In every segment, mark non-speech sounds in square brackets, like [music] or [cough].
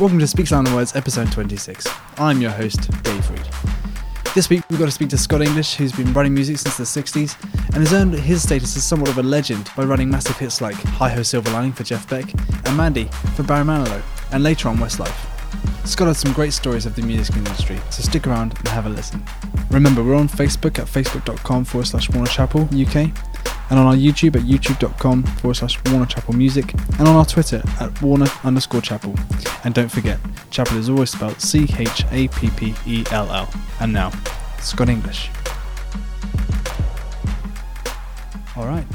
Welcome to Speak Sound Words, episode 26. I'm your host, Dave Reed. This week we've got to speak to Scott English, who's been writing music since the 60s and has earned his status as somewhat of a legend by running massive hits like Hi Ho Silver Lining for Jeff Beck and Mandy for Barry Manilow, and later on Westlife. Scott has some great stories of the music industry, so stick around and have a listen. Remember, we're on Facebook at facebook.com forward slash Warner Chappell UK, and on our YouTube at youtube.com forward slash Warner Chappell Music, and on our Twitter at Warner underscore Chappell. And don't forget, Chappell is always spelled C H A P P E L L. And now, Scott English. All right.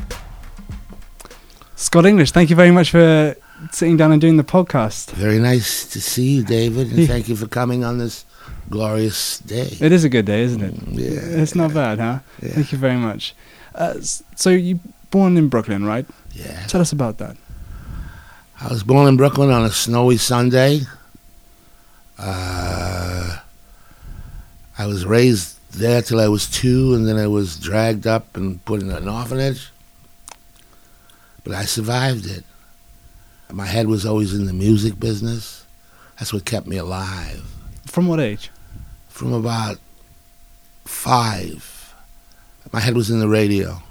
Scott English, thank you very much for sitting down and doing the podcast. Very nice to see you, David, and thank you for coming on this glorious day. It is a good day, isn't it? Mm, yeah, It's not bad, huh? Yeah. Thank you very much. Uh, so you born in Brooklyn, right? yeah. Tell us about that. I was born in Brooklyn on a snowy Sunday. Uh, I was raised there till I was two, and then I was dragged up and put in an orphanage. But I survived it. My head was always in the music business. That's what kept me alive. From what age? From about five, my head was in the radio.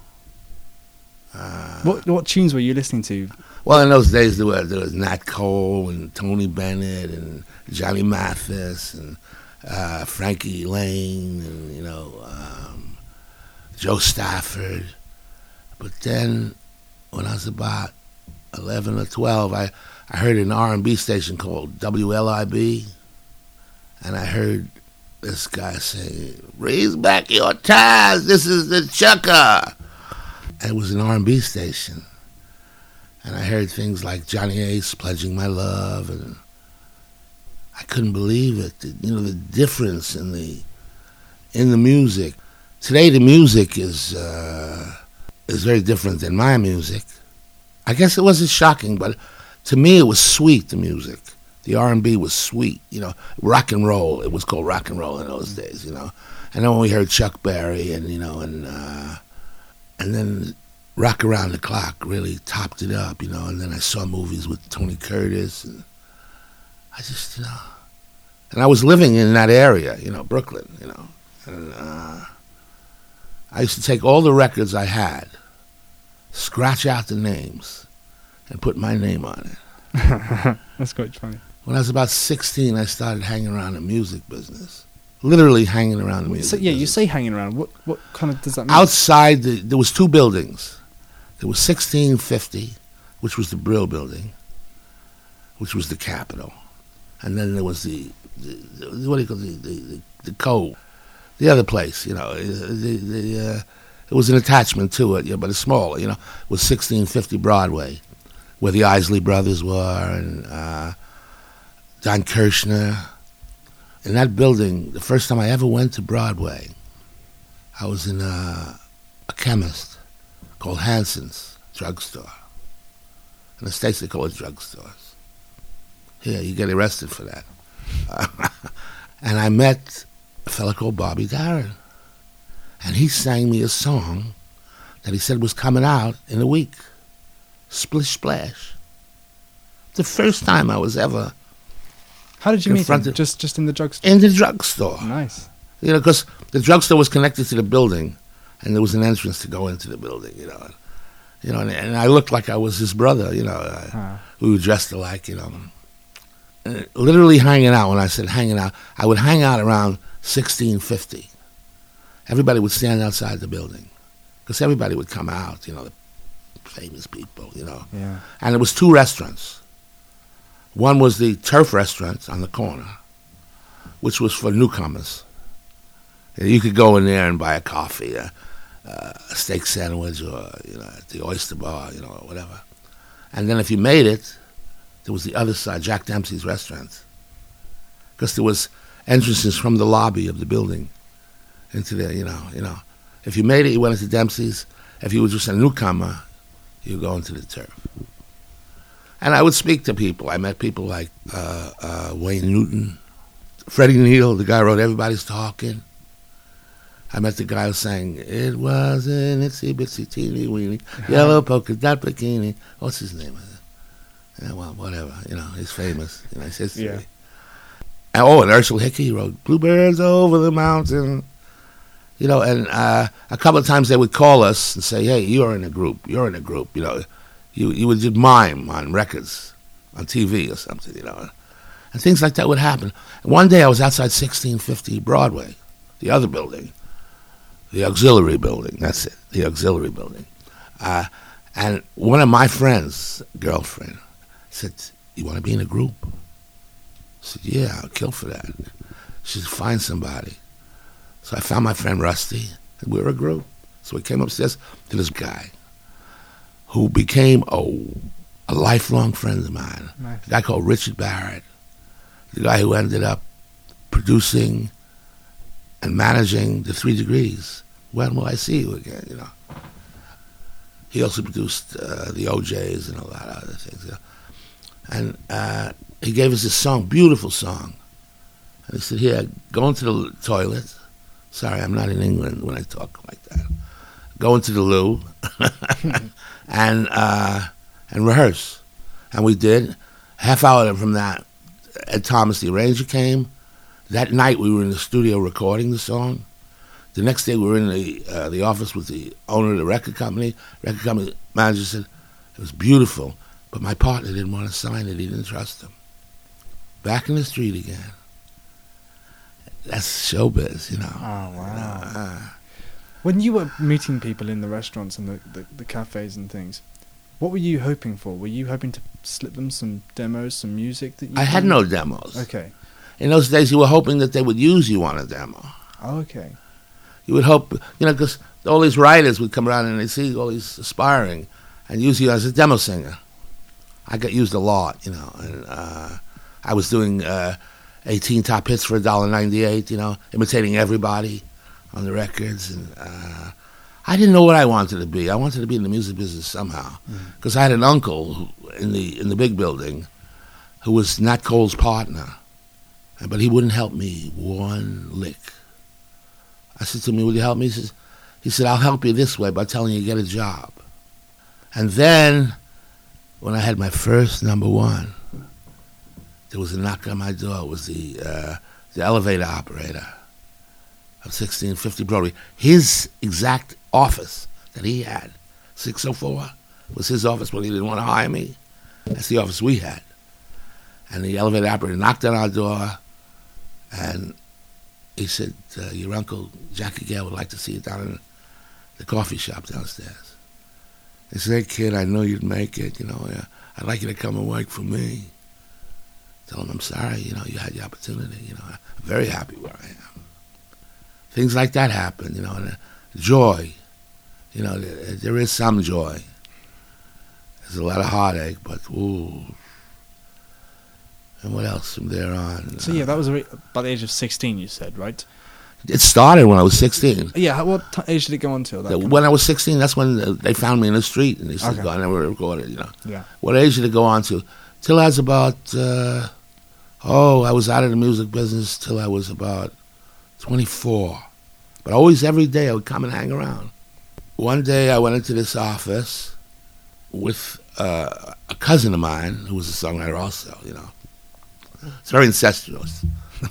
Uh, What what tunes were you listening to? Well, in those days there was, there was Nat Cole and Tony Bennett and Johnny Mathis and uh, Frankie Laine and you know um, Jo Stafford. But then, when I was about eleven or twelve, I I heard an R and B station called WLIB, and I heard this guy say, "Raise back your ties. This is the chucker." It was an R and B station and I heard things like Johnny Ace pledging my love, and I couldn't believe it. You know the difference in the in the music. Today, the music is uh, is very different than my music. I guess it wasn't shocking, but to me, it was sweet. The music, the R and B was sweet. You know, rock and roll. It was called rock and roll in those days. You know, and then when we heard Chuck Berry, and you know, and uh, and then Rock Around the Clock really topped it up, you know. And then I saw movies with Tony Curtis, and I just, you know, and I was living in that area, you know, Brooklyn, you know. And uh, I used to take all the records I had, scratch out the names, and put my name on it. [laughs] That's quite funny. When I was about 16, I started hanging around the music business, literally hanging around the music. So yeah, you say hanging around. What what kind of does that mean? outside the, there was two buildings there was 1650 which was the brill building which was the capitol and then there was the, the, the what do you call the, the, the, the co the other place you know the, the, uh, it was an attachment to it yeah, but it's smaller you know it was 1650 broadway where the isley brothers were and uh, don kirshner in that building the first time i ever went to broadway i was in a, a chemist called Hanson's drugstore. In the States, they call it drugstores. Here, you get arrested for that. [laughs] and I met a fellow called Bobby Darin. And he sang me a song that he said was coming out in a week Splish Splash. The first time I was ever How did you meet him? Just just in the drugstore. in the drugstore. Nice. You know, because the drugstore was connected to the building, and there was an entrance to go into the building. You know, and, you know, and, and I looked like I was his brother. You know, uh, Ah. we were dressed alike. You know, And literally hanging out. When I said hanging out, I would hang out around sixteen fifty. Everybody would stand outside the building, because everybody would come out. You know, the famous people. You know, Yeah. and there was two restaurants. One was the Turf Restaurant on the corner, which was for newcomers. You could go in there and buy a coffee, a, a steak sandwich, or you know, the oyster bar, you know, whatever. And then if you made it, there was the other side, Jack Dempsey's restaurant, because there was entrances from the lobby of the building into there. You know, you know, if you made it, you went into Dempsey's. If you were just a newcomer, you go into the turf. And I would speak to people. I met people like uh, uh, Wayne Newton, Freddie Neil, the guy who wrote Everybody's Talking. I met the guy who sang, It was an itsy bitsy teeny weeny [laughs] yellow polka dot bikini. What's his name? Yeah, well, whatever. You know, he's famous. You know, it's history. Yeah. Oh, and Ersel Hickey wrote "Bluebirds Over the Mountain." You know, and uh, a couple of times they would call us and say, "Hey, you're in a group. You're in a group." You know, you you would just mime on records, on TV or something. You know, and things like that would happen. One day I was outside 1650 Broadway, the other building, the auxiliary building. That's it, the auxiliary building. Uh, and one of my friends' girlfriend said, "You want to be in a group?" I said, "Yeah, I'll kill for that." She said, "Find somebody." So I found my friend Rusty, and we were a group. So we came upstairs to this guy who became a, a lifelong friend of mine. Nice. A guy called Richard Barrett, the guy who ended up producing and managing the Three Degrees. When will I see you again? You know. He also produced uh, the O'Jays and a lot of other things. You know? And uh, he gave us this song, beautiful song. And he said, "Here, go into the toilet." Sorry, I'm not in England when I talk like that. Go into the loo [laughs] [laughs] and uh, and rehearse. And we did. Half hour from that, Ed Thomas, the arranger, came. That night, we were in the studio recording the song. The next day, we were in the uh, the office with the owner of the record company. Record company manager said it was beautiful, but my partner didn't want to sign it. He didn't trust him. Back in the street again. That's showbiz, you know. Oh wow. Uh, When you were meeting people in the restaurants and the, the, the cafes and things, what were you hoping for? Were you hoping to slip them some demos, some music that you? I had no demos. Okay. In those days, you were hoping that they would use you on a demo. Oh, okay. You would hope, you know, because all these writers would come around and they see all these aspiring and use you as a demo singer. I got used a lot, you know, and uh, I was doing uh, 18 top hits for $1.98, you know, imitating everybody on the records. And uh, I didn't know what I wanted to be. I wanted to be in the music business somehow because I had an uncle who, in the in the big building who was Nat Cole's partner, but he wouldn't help me one lick. I said to him, "Will you help me?" He says, "He said I'll help you this way by telling you to get a job." And then, when I had my first number one, there was a knock on my door. It was the uh, the elevator operator of 1650 Broadway. His exact office that he had, 604, was his office when he didn't want to hire me. That's the office we had. And the elevator operator knocked on our door, and he said, uh, "Your uncle Jackie Gale would like to see you down in the coffee shop downstairs." He said, "Hey kid, I know you'd make it. You know, I'd like you to come and work for me." Tell him I'm sorry. You know, you had the opportunity. You know, I'm very happy where I am. Things like that happen. You know, and uh, joy. You know, there, there is some joy. There's a lot of heartache, but ooh. And what else from there on? So yeah, that was re- by the age of sixteen. You said right? It started when I was 16. Yeah. What t- age did it go until? That When I was 16, that's when uh, they found me in the street and they said, Okay. I never recorded." You know, yeah. what age did it go on to? Till I was about, uh, oh, I was out of the music business till I was about 24. But always, every day, I would come and hang around. One day, I went into this office with uh, a cousin of mine who was a songwriter also. You know, it's very incestuous.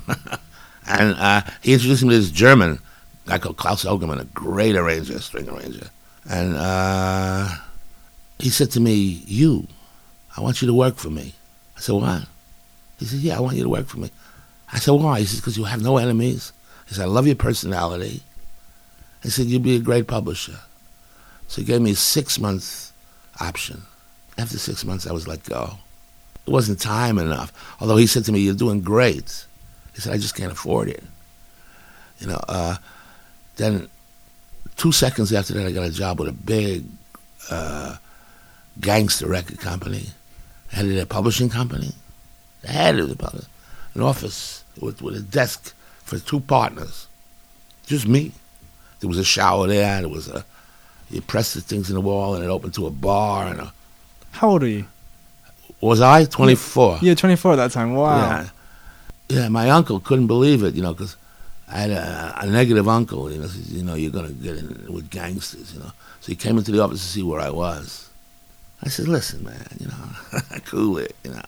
[laughs] and uh, he introduced me to this German guy called Claus Ogerman, a great arranger, string arranger. And uh, he said to me, "You." I want you to work for me. I said, what? He said, yeah, I want you to work for me. I said, why? He said, because you have no enemies. He said, I love your personality. He said, you'd be a great publisher. So he gave me a six-month option. After six months, I was let go. It wasn't time enough. Although he said to me, you're doing great. He said, I just can't afford it. You know, uh, then two seconds after that, I got a job with a big uh, gangster record company, head of their publishing company, the head of the publishing, an office with, with a desk for two partners, just me. There was a shower there, there was a, you press the things in the wall and it opened to a bar and a, How old are you? was I 24? Yeah, 24 at that time. Wow. Yeah. Yeah, my uncle couldn't believe it, you know, because I had a, a negative uncle, you know, says, you know, you're going to get in with gangsters, you know. So he came into the office to see where I was. I said, listen, man, you know, [laughs] cool it, you know.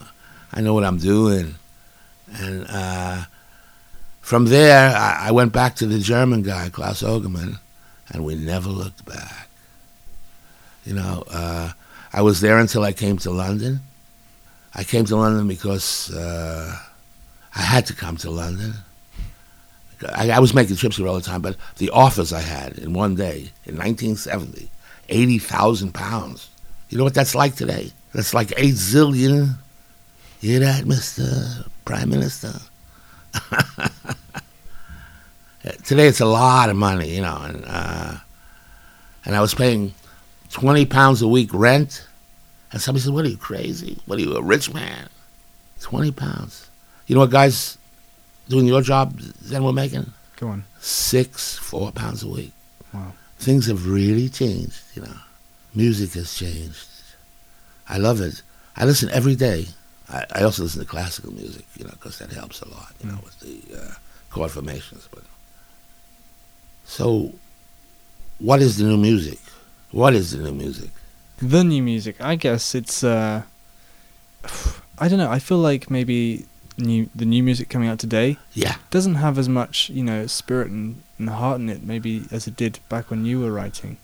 I know what I'm doing. And uh, from there, I, I went back to the German guy, Claus Ogerman, and we never looked back. You know, uh, I was there until I came to London. I came to London because uh, I had to come to London. I, I was making trips here all the time, but the offers I had in one day in 1970, 80,000 pounds. You know what that's like today? That's like 8 zillion. Hear that, Mr. Prime Minister? [laughs] today it's a lot of money, you know, and uh, and I was paying 20 pounds a week rent. And somebody said, What are you, crazy? What are you, a rich man? 20 pounds. You know what guys doing your job then we're making? Go on. Six, four pounds a week. Wow. Things have really changed, you know. Music has changed. I love it. I listen every day. I, I also listen to classical music, you know, because that helps a lot, you know, with the uh, chord formations. But so, what is the new music? What is the new music? The new music, I guess it's. uh [sighs] I don't know. I feel like maybe new the new music coming out today Yeah, doesn't have as much, you know, spirit and, and heart in it, maybe as it did back when you were writing.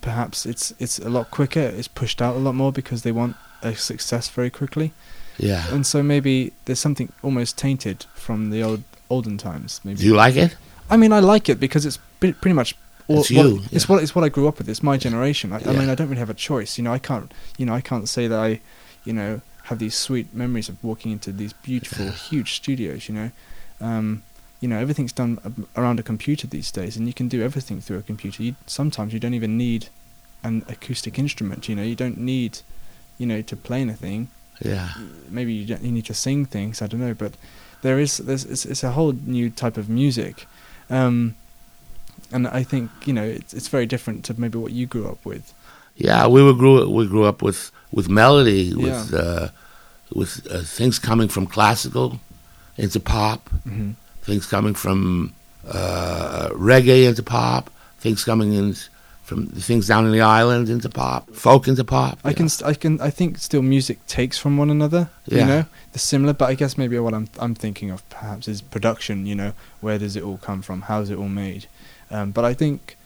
Perhaps it's it's a lot quicker. It's pushed out a lot more because they want a success very quickly, yeah. and so maybe there's something almost tainted from the old olden times. Maybe. Do you like it? I mean, I like it because it's pretty much. All, It's what- you, It's what it's what I grew up with. It's my generation. I, I mean, I don't really have a choice. You know, I can't. You know, I can't say that I, you know, have these sweet memories of walking into these beautiful, huge studios. You know, um, you know, everything's done around a computer these days, and you can do everything through a computer. You, sometimes you don't even need an acoustic instrument. You know, you don't need, you know, to play anything. Yeah. Maybe you. You need to sing things. I don't know, but there is there's it's, it's a whole new type of music. Um, and I think you know it's it's very different to maybe what you grew up with. Yeah, we were grew we grew up with with melody, Yeah. with uh, with uh, things coming from classical into pop, Mm-hmm. things coming from uh, reggae into pop, things coming in from the things down in the island into pop, folk into pop. I can st- I can I think still music takes from one another. Yeah. You know, they're similar, but I guess maybe what I'm I'm thinking of perhaps is production. You know, where does it all come from? How's it all made? Um, but I think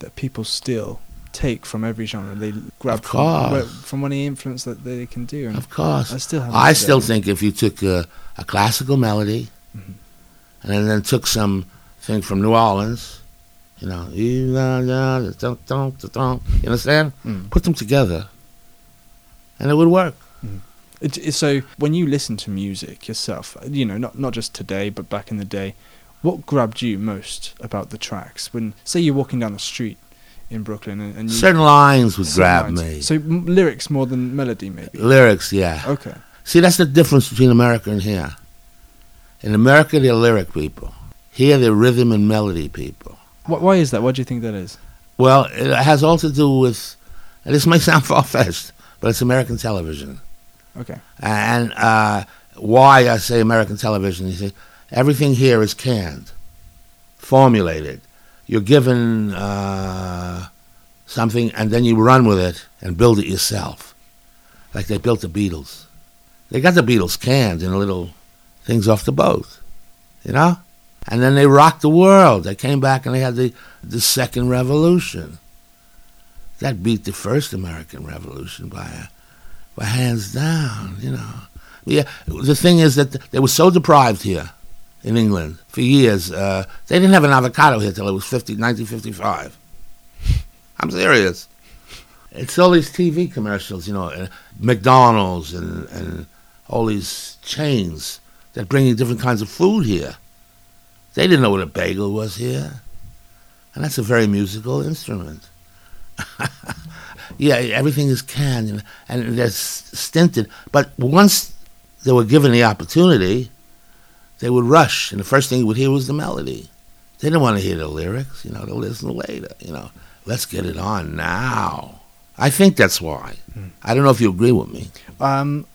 that people still take from every genre. They grab from, from any influence that they can do. And Of course. I still have. I still think if you took a, a classical melody Mhm. and then, then took some thing from New Orleans, you know, you understand? Mm. Put them together, and it would work. It, it- so when you listen to music yourself, you know, not not just today, but back in the day, what grabbed you most about the tracks? When say you're walking down the street in Brooklyn and, and you Certain lines would grab lines- me. So m- lyrics more than melody, maybe. Lyrics, yeah. Okay. See, that's the difference between America and here. In America, they're lyric people. Here, they're rhythm and melody people. Wh- why is that? What do you think that is? Well, it has all to do with, and this may sound [laughs] far fetched, but it's American television. Okay. And uh, why I say American television, you see, everything here is canned, formulated. You're given uh, something, and then you run with it and build it yourself, like they built the Beatles. They got the Beatles canned in little things off the boat, you know, and then they rocked the world. They came back and they had the the second revolution. That beat the first American Revolution by a by hands down, you know. Yeah, the thing is that they were so deprived here in England for years. Uh, they didn't have an avocado here till it was 50, 1955. I'm serious. It's all these TV commercials, you know, uh, McDonald's and, and all these chains that bring you different kinds of food here. They didn't know what a bagel was here. And that's a very musical instrument. [laughs] yeah, everything is canned and, and they're stinted. But once they were given the opportunity, they would rush, and the first thing you would hear was the melody. They didn't want to hear the lyrics, you know, they'll listen later, you know. Let's get it on now. I think that's why. Hmm. I don't know if you agree with me. Um,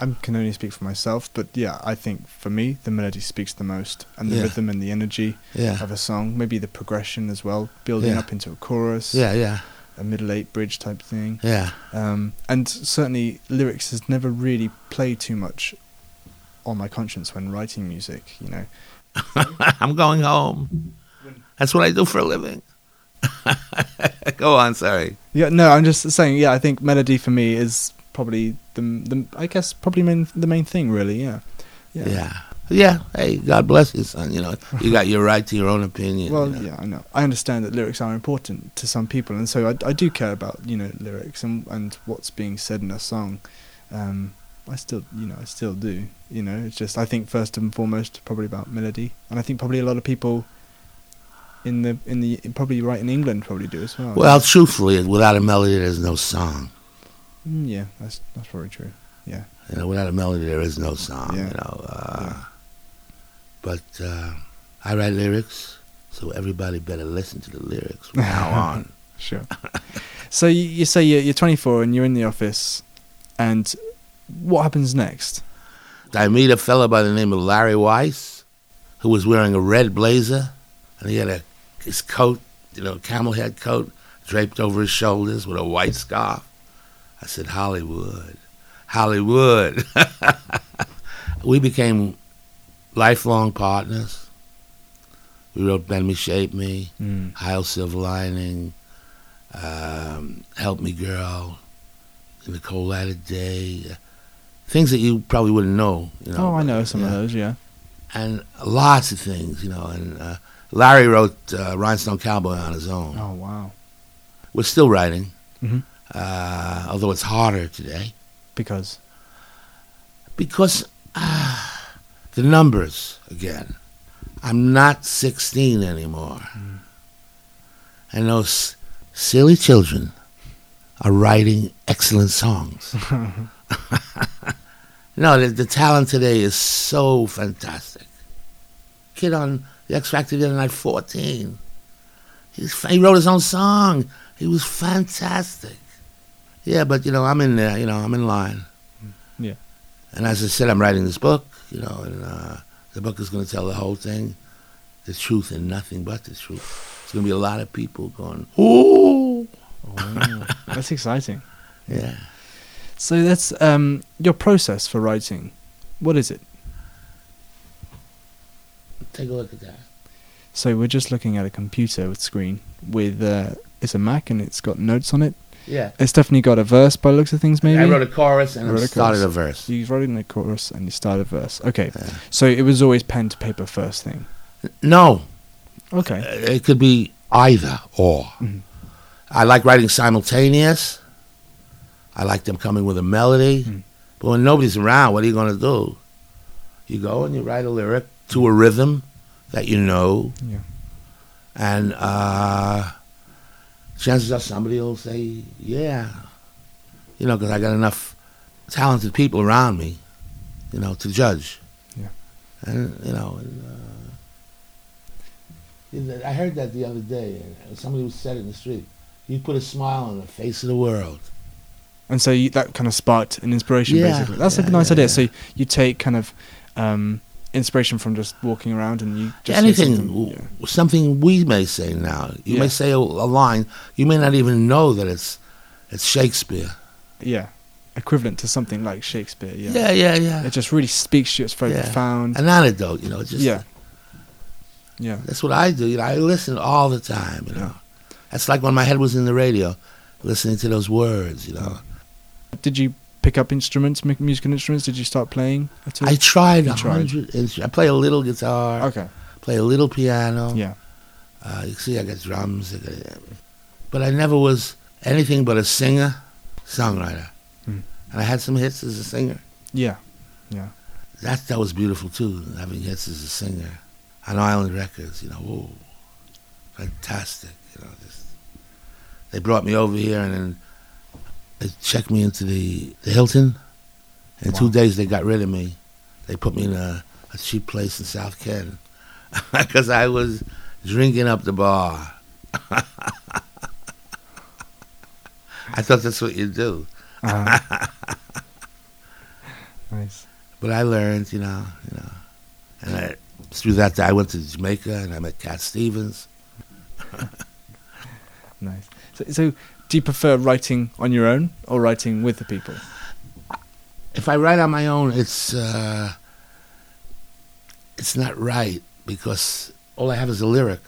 I can only speak for myself, but yeah, I think for me the melody speaks the most, and the Yeah. rhythm and the energy Yeah. of a song, maybe the progression as well, building Yeah. up into a chorus. Yeah, yeah. a middle eight bridge type thing. Yeah. Um, and certainly lyrics has never really played too much on my conscience when writing music. You know, [laughs] I'm going home. That's what I do for a living. [laughs] Go on, sorry. Yeah, no, I'm just saying. Yeah, I think melody for me is probably the the I guess probably main, the main thing, really. Yeah, Yeah. yeah. Hey, God bless you, son. You know, you got your right to your own opinion. Well, you know? yeah, I know. I understand that lyrics are important to some people, and so I, I do care about you know lyrics and and what's being said in a song. Um, I still, you know, I still do. You know, it's just I think first and foremost probably about melody, and I think probably a lot of people in the in the probably right in England probably do as well. Well, truthfully, without a melody, there's no song. Mm, yeah, that's that's probably true. Yeah. You know, without a melody, there is no song. Yeah. You know, uh, Yeah. but uh, I write lyrics, so everybody better listen to the lyrics from now [laughs] on. Sure. so you, you say you're, you're 24 and you're in the office, and what happens next? I meet a fellow by the name of Larry Weiss, who was wearing a red blazer, and he had a his coat, you know, camel head coat, draped over his shoulders with a white scarf. I said, Hollywood, Hollywood. [laughs] we became lifelong partners. We wrote "Bend Me, Shape Me," Mm. "Heil Silver Lining," um, "Help Me, Girl," "In the Cold Light of Day." uh, Things that you probably wouldn't know. You know oh, I know some of those. Yeah. and lots of things, you know. And uh, Larry wrote uh, Rhinestone Cowboy on his own. Oh wow. We're still writing, hmm uh, although it's harder today Because. because uh, the numbers again. I'm not 16 anymore, Mm. and those silly children are writing excellent songs. [laughs] [laughs] no, the, the talent today is so fantastic. Kid on the X Factor the other night, 14. He's, he wrote his own song. He was fantastic. Yeah, but you know, I'm in there. You know, I'm in line. Yeah. And as I said, I'm writing this book. You know, and uh, the book is going to tell the whole thing, the truth and nothing but the truth. It's going to be a lot of people going, "Ooh, Oh, that's exciting. [laughs] yeah." So that's um, your process for writing. What is it? Take a look at that. So we're just looking at a computer with screen with uh, it's a Mac and it's got notes on it. Yeah. It's definitely got a verse by the looks of things. Maybe I wrote a chorus and You wrote I a started chorus. a verse. you wrote in the chorus and you started a verse. Okay, Yeah. so it was always pen to paper first thing. No, Okay, Uh, it could be either or. Mhm. I like writing simultaneous. I like them coming with a melody. Mm. But when nobody's around, what are you going to do? You go and you write a lyric to a rhythm that you know, yeah, and uh, chances are somebody will say, "Yeah," you know, because I got enough talented people around me, you know, to judge. Yeah. and you know, and, uh, I heard that the other day. and Somebody was said it in the street. You put a smile on the face of the world. and so you, that kind of sparked an inspiration. Yeah, basically, that's a nice yeah, idea. yeah. So you take kind of um, inspiration from just walking around and you just Anything, something- yeah. something we may say now. You Yeah. may say a, a line. You may not even know that it's it's Shakespeare. yeah, equivalent to something like Shakespeare. Yeah, Yeah, yeah, yeah. it just really speaks to you. It's very Yeah. profound. An anecdote, you know. Just yeah, yeah. That's what I do. You know, I listen all the time. You know, that's like when my head was in the radio, listening to those words. You know, Did you pick up instruments, mu- musical instruments? Did you start playing at all? I tried a tried. hundred. instru- I play a little guitar, okay, play a little piano. yeah, Uh, you see, I got drums. I got, but I never was anything but a singer, songwriter. Mm. And I had some hits as a singer. yeah, yeah. That that was beautiful too, having hits as a singer on Island Records. You know, whoa, fantastic. You know, just they brought me over here and then they checked me into the, the Hilton. In two days, they got rid of me. They put me in a, a cheap place in South Ken [laughs] because I was drinking up the bar. [laughs] I thought that's what you do. Uh, [laughs] nice. But I learned, you know, you know, and I, through that, I went to Jamaica and I met Cat Stevens. Nice. So, so Do you prefer writing on your own or writing with the people? If I write on my own, it's uh, it's not right because all I have is a lyric,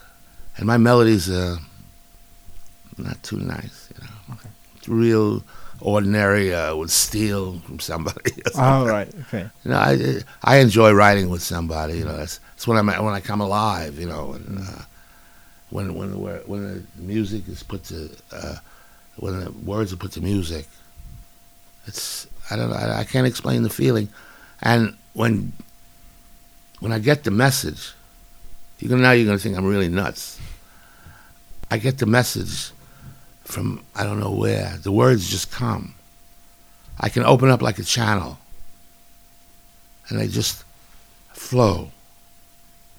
and my melodies are not too nice. You know, Okay. it's real ordinary. Uh, would steal from somebody. Oh, right. Okay. You know, I I enjoy writing with somebody. You know, that's that's when I when I come alive. You know, and uh, when when when the music is put to uh, when the words are put to music, it's I don't know. I, I can't explain the feeling, and when when I get the message, you're gonna now you're gonna think I'm really nuts. I get the message from I don't know where. The words just come. I can open up like a channel and they just flow.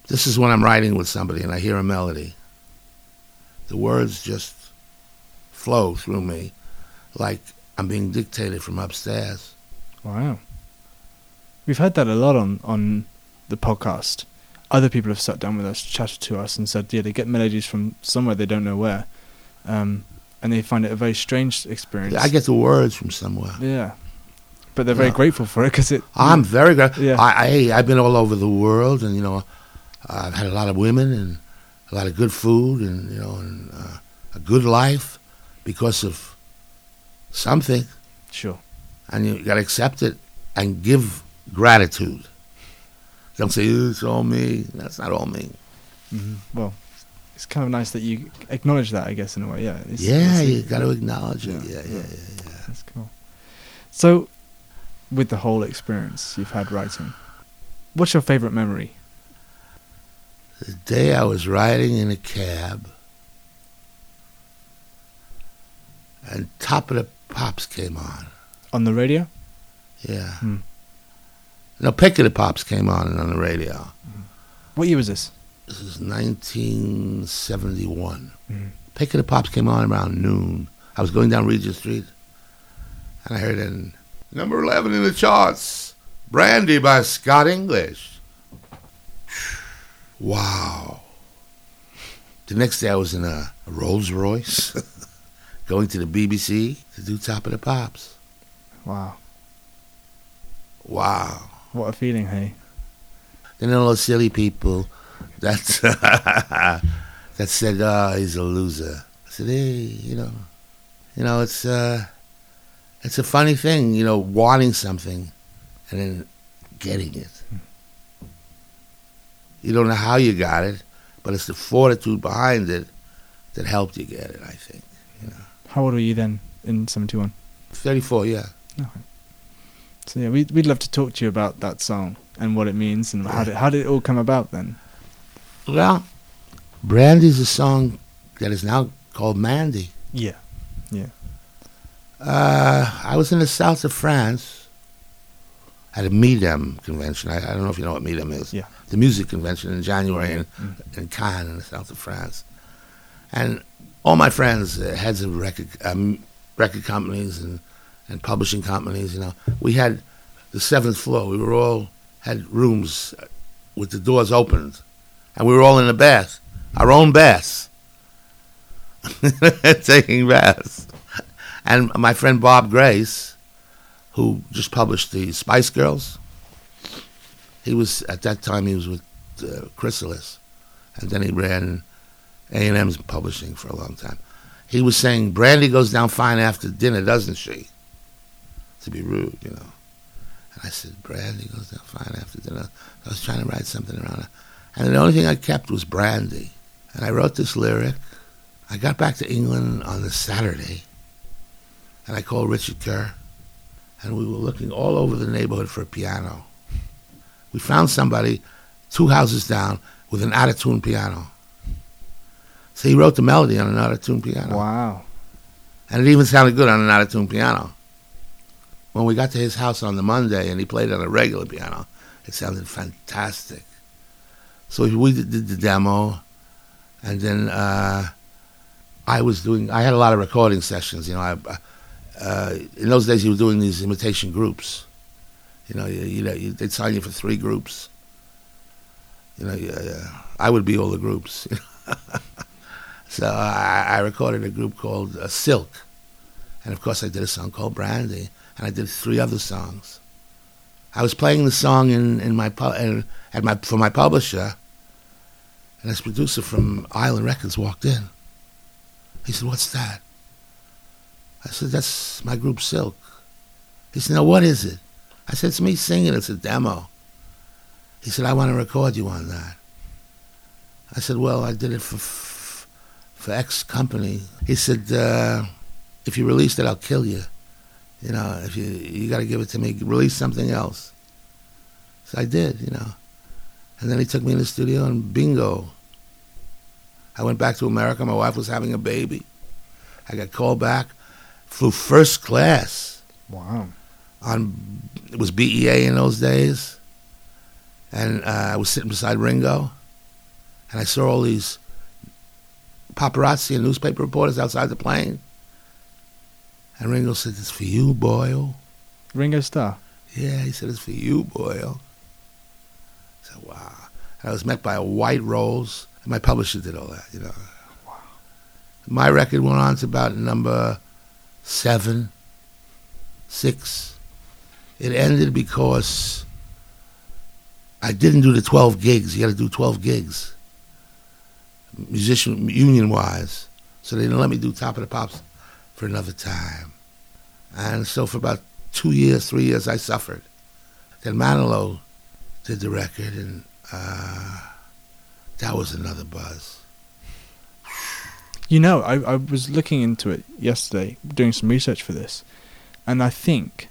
This is when I'm writing with somebody and I hear a melody. The words just flow through me like I'm being dictated from upstairs. Wow. We've heard that a lot on, on the podcast. Other people have sat down with us, chatted to us, and said, yeah, they get melodies from somewhere they don't know where. Um, and they find it a very strange experience. I get the words from somewhere. Yeah. But they're very Yeah. grateful for it because it. I'm very grateful. Yeah. I, I, I've been all over the world, and you know, I've had a lot of women and a lot of good food, and you know, and uh, a good life because of something. Sure. and you got to accept it and give gratitude. Don't say "Oh, it's all me. That's not all me. hmm Well, it's kind of nice that you acknowledge that, I guess, in a way. Yeah. It's, yeah, it's- you got to acknowledge it. Yeah, Yeah, yeah, yeah. yeah, yeah. That's cool. So, with the whole experience you've had writing, what's your favorite memory? The day I was riding in a cab, and Top of the Pops came on. On the radio? Yeah. Hmm. No, Pick of the Pops came on and on the radio. What year was this? This is 1971. Mhm. Pick of the Pops came on around noon. I was going down Regent Street, and I heard in number 11 in the charts, Brandy by Scott English. Wow. The next day I was in a, a Rolls Royce [laughs] going to the BBC to do Top of the Pops. Wow. Wow. What a feeling, hey? Then all those silly people that [laughs] that said, "Oh, he's a loser." I said, "Hey, you know, you know, it's uh, it's a funny thing, you know, wanting something and then getting it. You don't know how you got it, but it's the fortitude behind it that helped you get it. I think. How old were you then in 71? Thirty-four, yeah. So, yeah, we'd, we'd love to talk to you about that song and what it means and how did, how did it all come about then? Well, Brandy's a song that is now called Mandy. Yeah. Yeah. Uh, I was in the south of France at a MIDEM convention. I, I don't know if you know what MIDEM is. Yeah. The music convention in January in, Mm. in Cannes in the south of France. And all my friends, uh, heads of record, um, record companies and, and publishing companies, you know, we had the seventh floor. We were all, had rooms uh, with the doors opened. And we were all in a bath, our own baths, [laughs] taking baths. And my friend Bob Grace, who just published the Spice Girls, he was at that time he was with uh, Chrysalis, and then he ran A and M's publishing for a long time. He was saying Brandy goes down fine after dinner, doesn't she? To be rude, you know. And I said Brandy goes down fine after dinner. I was trying to write something around it, and the only thing I kept was Brandy. And I wrote this lyric. I got back to England on the Saturday and I called Richard Kerr, and we were looking all over the neighborhood for a piano. We found somebody two houses down with an out-of-tune piano. So he wrote the melody on an out-of-tune piano, Wow. and it even sounded good on an out-of-tune piano. When we got to his house on the Monday, and he played on a regular piano, it sounded fantastic. So we did the demo, and then uh, I was doing. I had a lot of recording sessions. You know, I, uh, in those days you were doing these imitation groups. You know, you, you know, you, they'd sign you for three groups. You know, yeah, yeah. I would be all the groups. [laughs] so I, I recorded a group called uh, Silk, And of course, I did a song called Brandy, and I did three other songs. I was playing the song in, in my uh, at my for my publisher, and this producer from Island Records walked in. He said, "What's that?" I said, "That's my group Silk." He said, "Now what is it?" I said, "It's me singing. It's a demo." He said, "I want to record you on that." I said, "Well, I did it for for X company." He said, uh, "If you release it, I'll kill you." You know, if you you got to give it to me, release something else. So I did, you know. And then he took me in the studio and bingo. I went back to America. My wife was having a baby. I got called back, flew first class Wow. on it was BEA in those days, and uh, I was sitting beside Ringo, and I saw all these paparazzi and newspaper reporters outside the plane. And Ringo said, "It's for you, Boyle." Ringo Starr. Yeah, he said, "It's for you, Boyle." I said, "Wow." And I was met by a white rose, and my publisher did all that, you know. Wow. My record went on to about number seven, six. It ended because I didn't do the 12 gigs. You got to do 12 gigs, musician union wise. So they didn't let me do Top of the Pops for another time. And so for about two years, three years, I suffered. Then Manilow did the record, and uh, that was another buzz. You know, I, I was looking into it yesterday, doing some research for this, and I think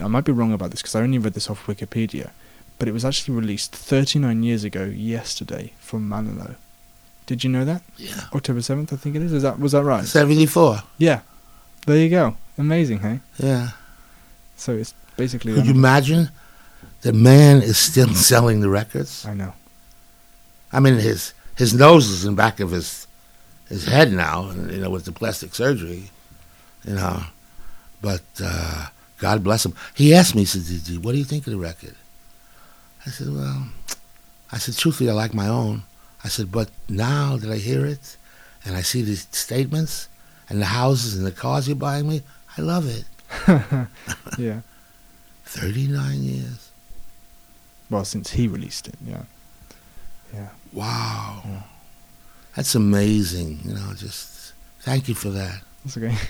I might be wrong about this because I only read this off Wikipedia, but it was actually released 39 years ago yesterday from Manilow. Did you know that? Yeah. October 7th, I think it is. Is that was that right? 74. Yeah. There you go. Amazing, hey? Yeah. So it's basically. Could you imagine the man is still [laughs] selling the records? I know. I mean, his his nose is in the back of his his head now, and, you know, with the plastic surgery, you know. But uh, God bless him. He asked me, he said, "What do you think of the record?" I said, "Well," I said, "Truthfully, I like my own." I said, "But now that I hear it, and I see these statements, and the houses and the cars you're buying me, I love it." [laughs] yeah. [laughs] Thirty-nine years. Well, since he released it, yeah. Yeah. Wow. Yeah. That's amazing. You know, just thank you for that. That's okay. [laughs]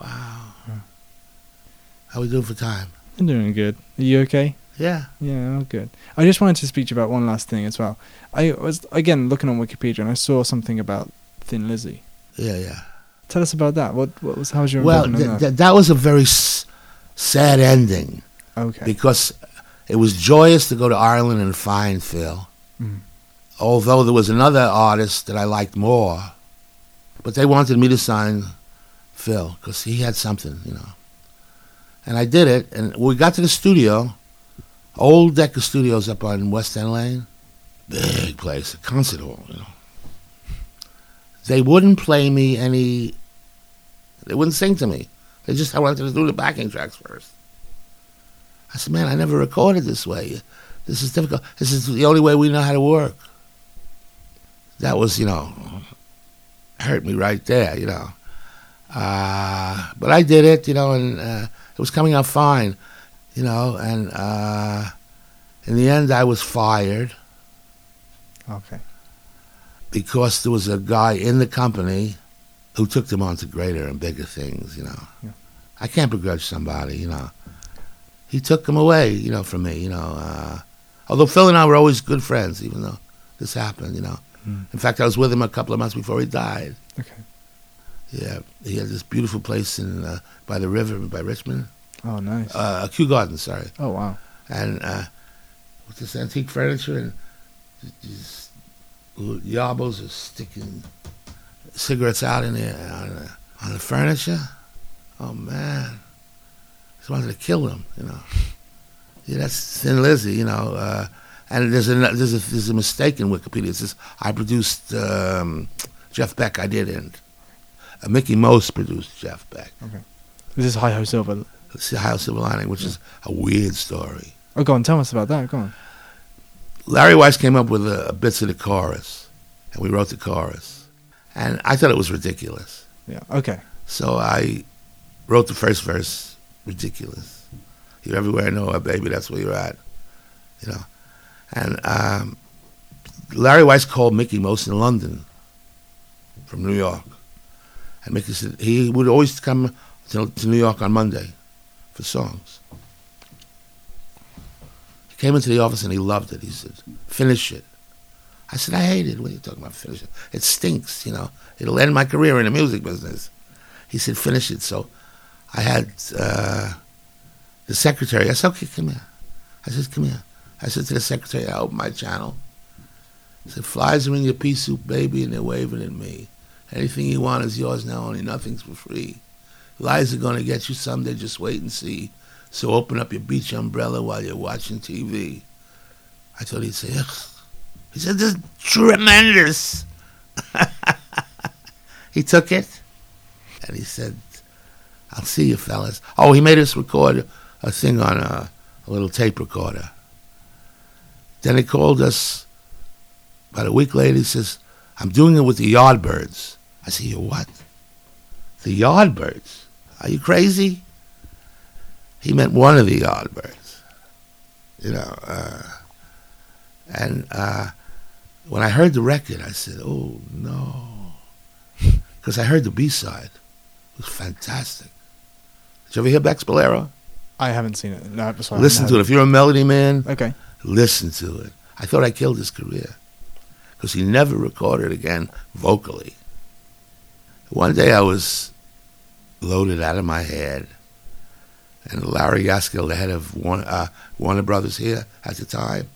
Wow. Yeah. How we doing for time? I'm doing good. Are you okay? Yeah. Yeah, I'm good. I just wanted to speak to you about one last thing as well. I was again looking on Wikipedia and I saw something about Thin Lizzy. Yeah, yeah. Tell us about that. What what was how was your Well, th- that? th- that was a very s- sad ending okay. because it was joyous to go to Ireland and find Phil. Mm. Although there was another artist that I liked more, but they wanted me to sign Phil because he had something, you know. And I did it, and we got to the studio, old Decca Studios up on West End Lane, big place, a concert hall, you know. They wouldn't play me any. They wouldn't sing to me. They just I wanted to do the backing tracks first. I said, man, I never recorded this way. This is difficult. This is the only way we know how to work. That was, you know, hurt me right there, you know. Uh, but I did it, you know, and uh, it was coming out fine, you know. And uh, in the end, I was fired Okay. because there was a guy in the company who took them on to greater and bigger things, you know. Yeah. I can't begrudge somebody, you know. He took them away, you know, from me, you know. Uh, although Phil and I were always good friends, even though this happened, you know. Mm. In fact, I was with him a couple of months before he died. Okay. Yeah, he had this beautiful place in uh, by the river by Richmond, Oh, nice. uh, Kew Gardens, sorry, oh, wow. and uh, with this antique furniture and these yabos are sticking cigarettes out in there on the, on the furniture. Oh man, just wanted to kill them, you know. Yeah, that's Thin Lizzy, you know. Uh, and there's a there's a there's a mistake in Wikipedia. It says I produced um, Jeff Beck. I didn't. Uh, Mickey Most produced Jeff Beck. Okay. This is Hi Ho Silver. The High Silver Lining, which is a weird story. Oh, go on. Tell us about that. Go on. Larry Weiss came up with a, a bits of the chorus, and we wrote the chorus, and I thought it was ridiculous. Yeah. Okay. So I wrote the first verse, ridiculous. You're everywhere I know, baby, that's where you're at. You know. And um, Larry Weiss called Mickey Most in London from New York. And Mickey said he would always come to, to New York on Monday for songs. He came into the office and he loved it. He said, finish it. I said, I hate it. What are you talking about, finish it? It stinks, you know. It'll end my career in the music business. He said, finish it. So I had uh, the secretary. I said, okay, come here. I said, come here. I said to the secretary, I opened my channel. I said, flies are in your pea soup, baby, and they're waving at me. Anything you want is yours now, only nothing's for free. Lies are going to get you someday, just wait and see. So open up your beach umbrella while you're watching TV. I thought he'd say, Ugh. He said, this is tremendous. [laughs] he took it and he said, I'll see you fellas. Oh, he made us record a thing on a, a little tape recorder. Then he called us about a week later. He says, I'm doing it with the Yardbirds. I said, You what? The Yardbirds? Are you crazy? He meant one of the Yardbirds. You know, uh, and uh, when I heard the record, I said, Oh no. [laughs] Because I heard the B side. It was fantastic. Did you ever hear Beck's Bolero? I haven't seen it. No, I Listen to it. If you're a melody man, Okay. listen to it. I thought I killed his career because he never recorded again vocally. One day I was loaded out of my head, and Larry Gaskill, the head of Warner, uh, Warner Brothers here at the time,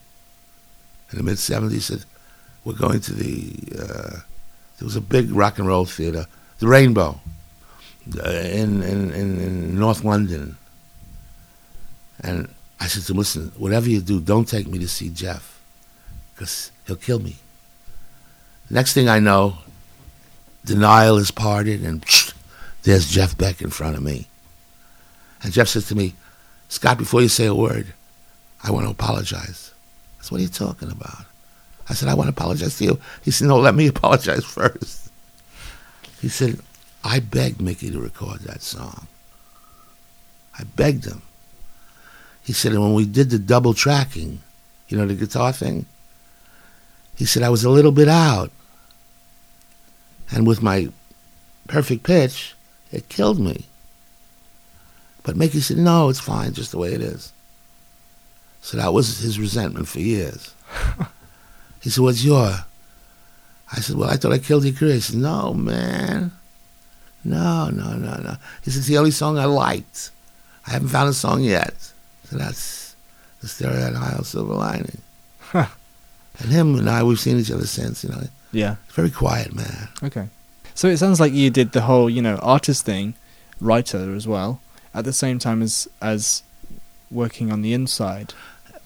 in the mid 70s, said, We're going to the, uh, there was a big rock and roll theater, the Rainbow, uh, in, in, in, in North London. And I said to him, listen, whatever you do, don't take me to see Jeff, because he'll kill me. Next thing I know, denial is parted, and there's Jeff Beck in front of me. And Jeff says to me, Scott, before you say a word, I want to apologize. I said, what are you talking about? I said, I want to apologize to you. He said, no, let me [laughs] apologize first. He said, I begged Mickie to record that song. I begged him. He said, and when we did the double tracking, you know, the guitar thing, he said, I was a little bit out. And with my perfect pitch, it killed me. But Mickie said, no, it's fine, just the way it is. So that was his resentment for years. [laughs] he said, what's your? I said, well, I thought I killed your career. He said, no, man. No, no, no, no. He said, it's the only song I liked. I haven't found a song yet. So that's the story of Hi Ho Silver Lining. Huh. [laughs] And him and I, we've seen each other since, you know. Yeah. Very quiet man. Okay. So it sounds like you did the whole, you know, artist thing, writer as well, at the same time as as working on the inside.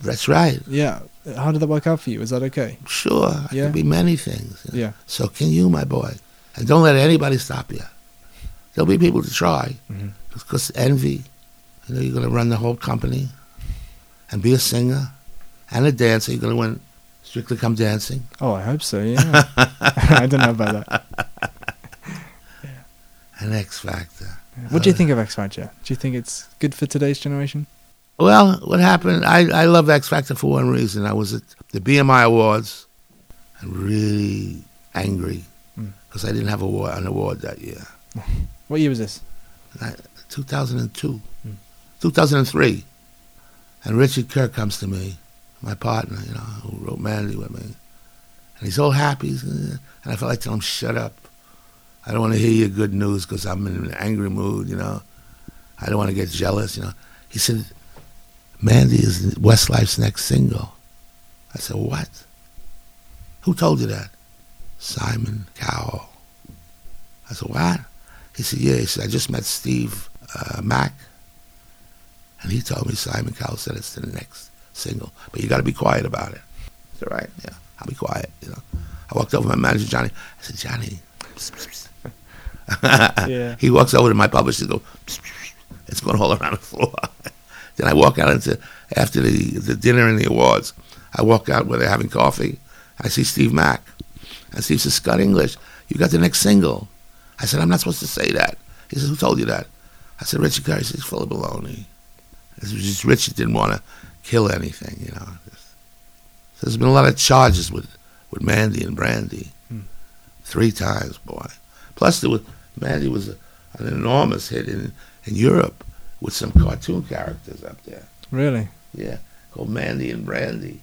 That's right. Yeah. How did that work out for you? Is that okay? Sure, I Yeah. can be many things. Yeah. So can you, my boy. And don't let anybody stop you. There'll be people to try. Mhm. Because envy, you know, you're going to run the whole company and be a singer and a dancer. You're going to win Strictly Come Dancing. Oh, I hope so. Yeah. [laughs] I don't know about that. [laughs] and X Factor. What do you think of X Factor? Do you think it's good for today's generation? Well, what happened? I, I love X Factor for one reason. I was at the BMI Awards and really angry Mm. because I didn't have a an award that year. [laughs] What year was this? 2002, Mm. 2003. And Richard Kerr comes to me, my partner, you know, who wrote Mandy with me. And he's all happy. And I felt like telling him, shut up. I don't want to hear your good news because I'm in an angry mood, you know. I don't want to get jealous, you know. He said, Mandy is Westlife's next single. I said, what? Who told you that? Simon Cowell. I said, what? He said, yeah. He said, I just met Steve uh, Mac. And he told me Simon Cowell said it's the next single. But you got to be quiet about it. I said, right, yeah, I'll be quiet, you know. I walked over to my manager, Johnny. I said, Johnny. psst, psst, psst." [laughs] Yeah. He walks over to my publisher and goes, it's going all around the floor. [laughs] then I walk out into, after the, the dinner and the awards, I walk out where they're having coffee. I see Steve Mac. And Steve says, Scott English, you got the next single. I said, I'm not supposed to say that. He says, "Who told you that?" I said, "Richard Kerr." He says, full of baloney." It was just Richard didn't want to kill anything, you know. So there's been a lot of charges with with Mandy and Brandy, Hmm. three times, boy. Plus, there was Mandy was a, an enormous hit in in Europe with some cartoon characters up there. Really? Yeah, called Mandy and Brandy.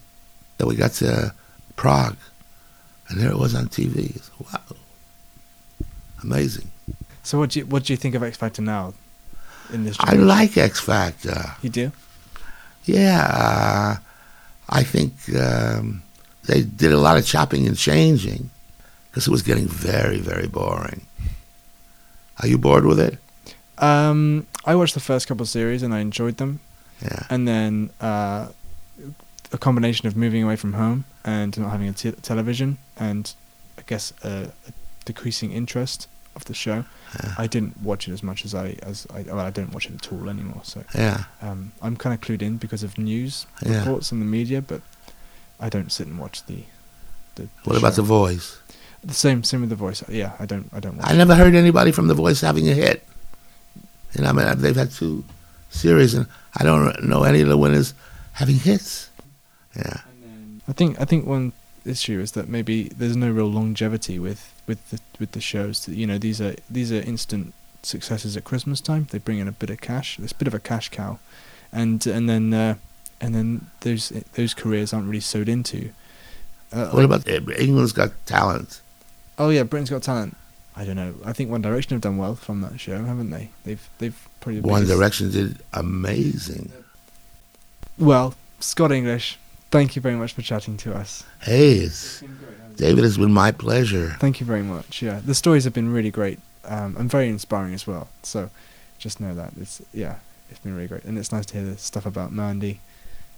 Then we got to Prague, and there it was on TV. Wow, amazing. So what do you what do you think of X Factor now? In this, I like X Factor. You do? Yeah, uh, I think um, they did a lot of chopping and changing because it was getting very, very boring. Are you bored with it? Um, I watched the first couple of series and I enjoyed them, Yeah. and then uh, a combination of moving away from home and not having a t- television, and I guess a, a decreasing interest of the show. Yeah. I didn't watch it as much as I as I well I don't watch it at all anymore. So yeah. um, I'm kind of clued in because of news Yeah. reports in the media, but I don't sit and watch the. the, the What about. The Voice? The same? Same with the voice. Yeah, I don't. I don't. I it. never heard anybody from The Voice having a hit. You know, I mean, they've had two series, and I don't know any of the winners having hits. Yeah. I think I think one issue is that maybe there's no real longevity with with the with the shows. You know, these are these are instant successes at Christmas time. They bring in a bit of cash. It's a bit of a cash cow, and and then uh, and then those those careers aren't really sewed into. Uh, What about England's Got Talent? Oh yeah, Britain's Got Talent. I don't know. I think One Direction have done well from that show, haven't they? They've they've probably the One biggest- Direction did amazing. Well, Scott English, thank you very much for chatting to us. Hey, it's, David, it's been my pleasure. Thank you very much. Yeah, the stories have been really great um, and very inspiring as well. So just know that it's yeah, it's been really great, and it's nice to hear the stuff about Mandy.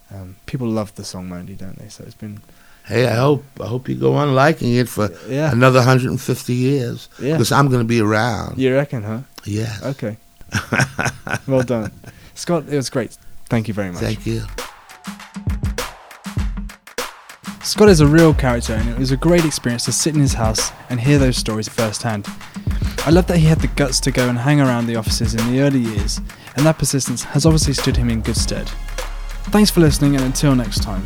Um, people love the song Mandy, don't they? So it's been Hey, I hope I hope you go on liking it for yeah, another 150 years yeah. because I'm going to be around. You reckon, huh? Yes. Okay. [laughs] well done, Scott. It was great. Thank you very much. Thank you. Scott is a real character, and it was a great experience to sit in his house and hear those stories firsthand. I love that he had the guts to go and hang around the offices in the early years, and that persistence has obviously stood him in good stead. Thanks for listening, and until next time.